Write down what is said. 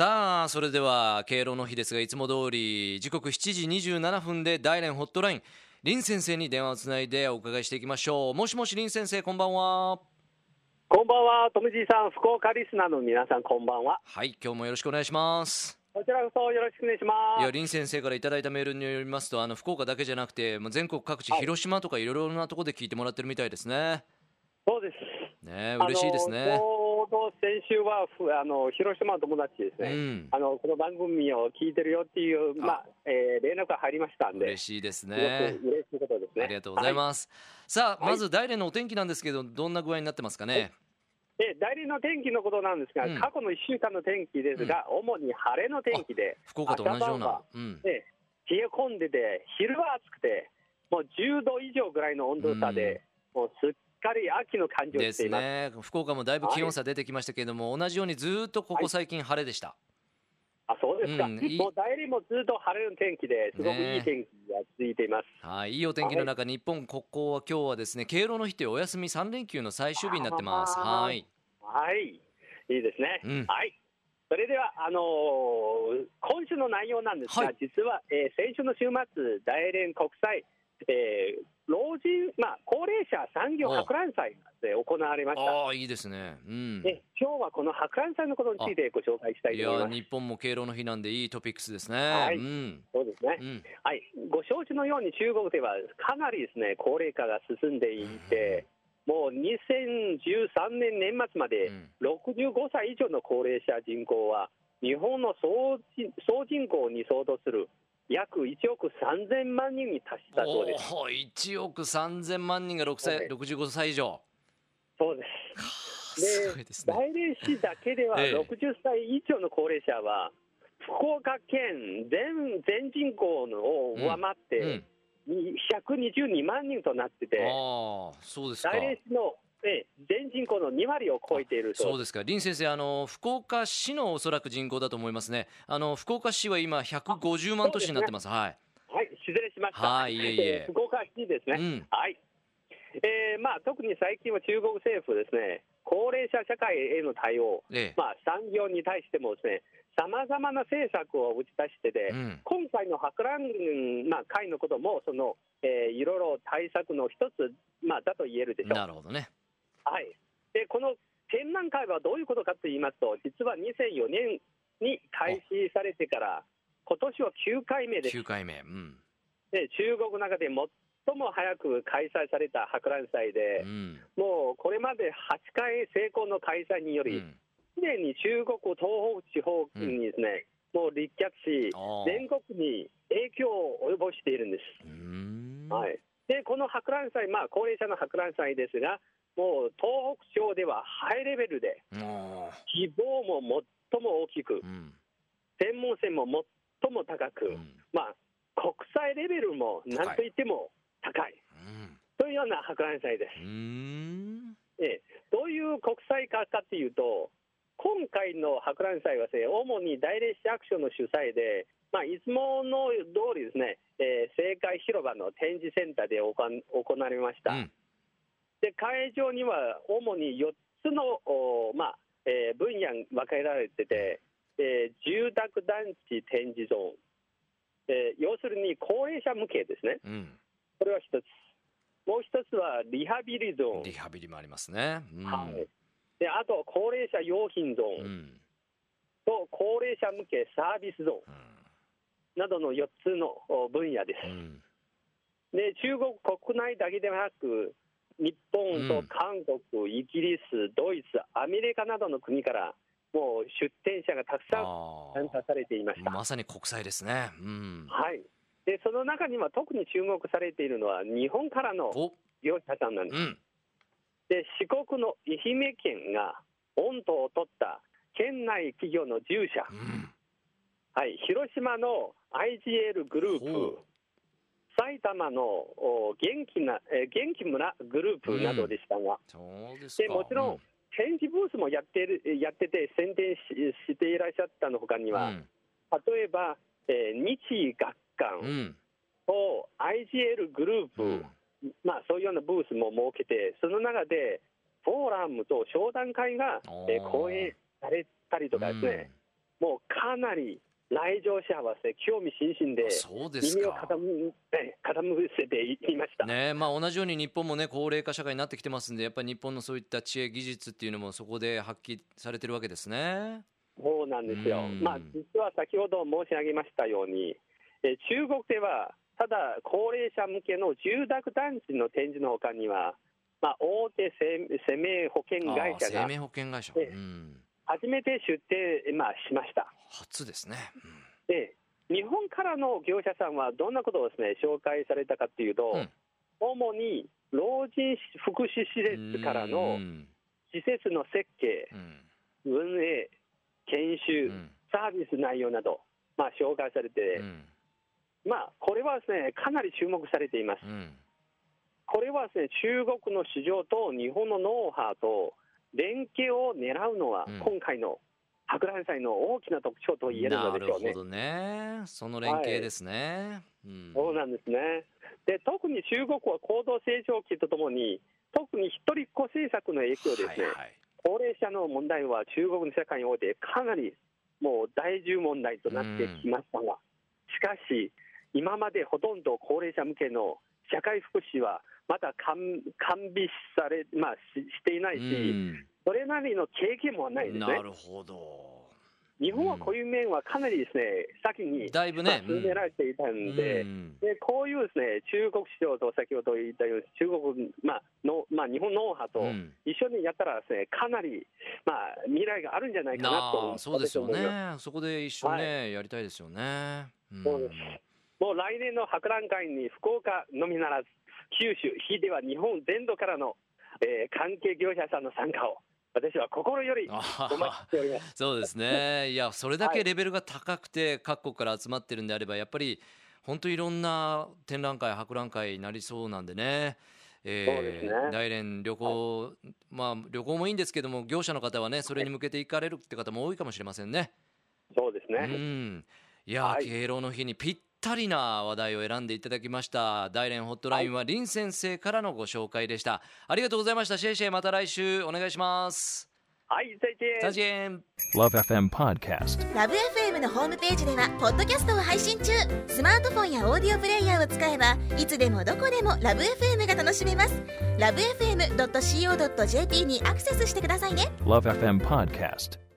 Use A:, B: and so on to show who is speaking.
A: さあそれでは敬老の日ですがいつも通り時刻7時27分で大連ホットライン。林先生に電話をつないでお伺いしていきましょう。もしもし林先生こんばんは。
B: こんばんは、とむじいさん、福岡リスナーの皆さん、こんばんは。
A: はい今日もよろしくお願いします。
B: こちらこそよろしくお願いします。
A: いや林先生からいただいたメールによりますとあの福岡だけじゃなくて全国各地、
B: はい。
A: 広島とかいろいろなところで聞いてもらってるみたいですね。
B: そうです。
A: ね嬉しいですね
B: ちょうど先週は、ふあの広島の友達ですね。
A: うん。
B: あのこの番組を聞いてるよっていう、まあ、えー連絡が入りましたんで。
A: 嬉しいですね。
B: く嬉しいことですね。
A: ありがとうござい
B: す。
A: ます、さあ
B: はい。
A: まず大連のお天気なんですけどどんな具合になってますかね、
B: で、代理の天気のことなんですが、
A: うん。
B: 過去の1週間の天気ですが、主に晴れの天気で、
A: 福岡と同じような。うん、
B: ね、冷え込んでて、昼は暑くて、もう10度以上ぐらいの温度差で、もうすっかり秋の感じを
A: です
B: しています。
A: ね。福岡もだいぶ気温差出てきましたけれども、同じようにずっとここ最近晴れでした、
B: あ、そうですか。
A: うんいい。
B: もう代理もずっと晴れの天気で、すごくいい天気が続いています。
A: はい、いいお天気の中、日本国交は今日はですね敬老の日というお休み3連休の最終日になってます。はい。
B: はい、いいですね。
A: うん。
B: はい。それでは、あのー今週の内容なんですが、
A: はい。
B: 実は、えー先週の週末、大連国際、えー老人、まあ、高齢者産業博覧祭がで行われました。
A: ああいいですね。うん。
B: で今日はこの博覧祭のことについてご紹介したい
A: い
B: と思います。
A: や日本も敬老の日なんでいいトピックスですね、
B: はい。
A: うん。
B: そうですね、
A: うん。
B: はい、ご承知のように中国ではかなりですね高齢化が進んでいて、もう2013年年末まで
A: うん。
B: 65歳以上の高齢者人口は日本の総人口に相当する約1億3000万人に達したそうです。
A: おお1億3000万人が6歳、
B: はい。
A: 65歳以上。
B: そうです。
A: すごいですね。
B: 大連市だけでは
A: ええ。
B: 60歳以上の高齢者は福岡県全全人口のを上回って、
A: うん。
B: 122万人となってて、
A: ああそうですか。
B: 大連市の、ええ全人口の2割を超えていると、
A: そうですか。林先生あの福岡市のおそらく人口だと思いますね。あの福岡市は今150万都市になってます。はい。
B: はい、失礼しました、
A: はいいえいえ。
B: えー福岡市ですね、
A: うん。
B: はい。えーまあ、特に最近は中国政府ですね、高齢者社会への対応、
A: ええ。
B: まあ、産業に対してもですね、さまざまな政策を打ち出してて、
A: うん。
B: 今回の博覧、まあ、会のこともその、えーいろいろ対策の一つ、まあ、だと言えるでしょう。
A: なるほどね。
B: はい、でこの展覧会はどういうことかと言いますと、実は2004年に開始されてから、今年は9回目です。
A: 9回目うん。
B: で中国の中で最も早く開催された博覧祭で
A: う、ん。
B: もうこれまで8回成功の開催により、
A: うん。
B: に中国東北地方にですね、もう立脚し、全国に影響を及ぼしているんです。はい、でこの博覧祭、まあ、高齢者の博覧祭ですが、もう東北省ではハイレベルで、
A: あ
B: 希望も最も大きく
A: ー、うん。
B: 専門性も最も高く、
A: うん。
B: まあ、国際レベルもなんといっても高い。
A: うん。
B: というような博覧祭です。ええ、どういう国際化かというと、今回の博覧祭はね、主に大連市役所の主催で、まあ、いつもの通りですね、えー、政界広場の展示センターで行われました。
A: うん
B: で会場には主に4つの、おまあえー分野に分けられてて、えー住宅団地展示ゾーン、えー要するに高齢者向けですね、
A: うん。
B: これは一つ、もう一つはリハビリゾーン、
A: リハビリもありますね。うん。
B: はい、であと高齢者用品ゾーン、
A: うん。
B: と高齢者向けサービスゾーン。
A: うん。
B: などの4つのお分野です。
A: うん。
B: で中国国内だけではなく日本と韓国、イギリス、ドイツ、アメリカなどの国からもう出展者がたくさん
A: あ
B: 参加されていました。
A: ーまさに国際ですね。うん。
B: はい、でその中には特に注目されているのは日本からの
A: お。
B: 業者さんなんです。
A: うん。
B: で四国の愛媛県が御党を取った県内企業の10社、
A: うん。
B: はい、広島の IGL グルー
A: ほ
B: プ、埼玉のお元気な、えー元気村グループなどでしたが、
A: そうですか。
B: でもちろん展示ブースもやってるやってて宣伝ししていらっしゃったのほかには、
A: うん。
B: 例えば、えー日学館
A: うん。
B: と IGL グループ、
A: うん。
B: まあ、そういうようなブースも設けて、その中でフォーラムと商談会が、えー講演されたりとかですね、もうかなり来場者はですね興味津々で、
A: そうです
B: 耳を
A: か
B: 傾え傾せていました。
A: ねまあ、同じように日本もね高齢化社会になってきてますんでやっぱり日本のそういった知恵技術っていうのもそこで発揮されてるわけですね。
B: そうなんですよ
A: うん。
B: まあ、実は先ほど申し上げましたように、え中国では、ただ高齢者向けの住宅団地の展示のほかには、まあ、大手生生命保険
A: あ
B: 会社が
A: あ生命保険会社、
B: ええ
A: うん、
B: 初めて出店、まあ、しました。
A: 初ですね。
B: で日本からの業者さんはどんなことをです、ね、紹介されたかというと、
A: うん
B: 主に老人福祉施
A: うん
B: 設から
A: う
B: の
A: ん
B: 施設の設計、
A: うん
B: 運営、研修、
A: うん
B: サービス内容など、まあ、紹介されて、
A: うん
B: まあ、これはですね、かなり注目されています。
A: うん
B: これはですね、中国の市場と日本のノウハウと連携を狙うのは、
A: うん
B: 今回の博覧祭の大きな特徴と言えるの
A: な
B: でしょうね。
A: るほどね。その連携ですね。うん
B: そうなんですね。で、特に中国は高度成長期とともに、特に一人っ子政策の影響ですね、
A: はいはい
B: 高齢者の問題は中国の社会においてかなりもう大重問題となってきましたが、しかし、今までほとんど高齢者向けの社会福祉はまだ完完備され、まあ、ししていないし、
A: うん。
B: それなりの経験もないですね。
A: な。るほど。
B: 日本はこういう面はかなりですね、先に、
A: だいぶね
B: まあ進められていたんで、
A: うん。
B: でこういうですね中国市場と先ほど言ったように、中国、まあのまあ、日本ノウハウと
A: うん。
B: 一緒にやったらです、ね、かなり、まあ、未来があるんじゃないかなと
A: そうですよね。そこで一緒にね、やりたいですよね。うん。
B: そうです。もう来年の博覧会に福岡のみならず、九州、ひいては日本全土からの、えー関係業者さんの参加を、私は心より
A: あ
B: お待ちしております。
A: そうですね。いや、それだけレベルが高くて、各国から集まってるんであれば、やっぱり。本当いろんな展覧会、博覧会になりそうなんでね。え
B: そうですね
A: 大連旅行、まあ旅行もいいんですけども、業者の方はね、それに向けて行かれるって方も多いかもしれませんね。う
B: そうですね。
A: ん。いや、
B: はい
A: 敬老の日にぴったりな話題を選んでいただきました。大連ホットラインは林先生からのご紹介でした。ありがとうございました。シェイシェイ、また来週お願いします。
B: はい、再见。
A: 再见。
C: Love FM Podcast.
D: ラブ f m のホームページではポッドキャストを配信中スマートフォンやオーディオプレイヤーを使えばいつでもどこでもラブ f m が楽しめますラブ FM.co.jp にアクセスしてくださいね
C: Love FM Podcast.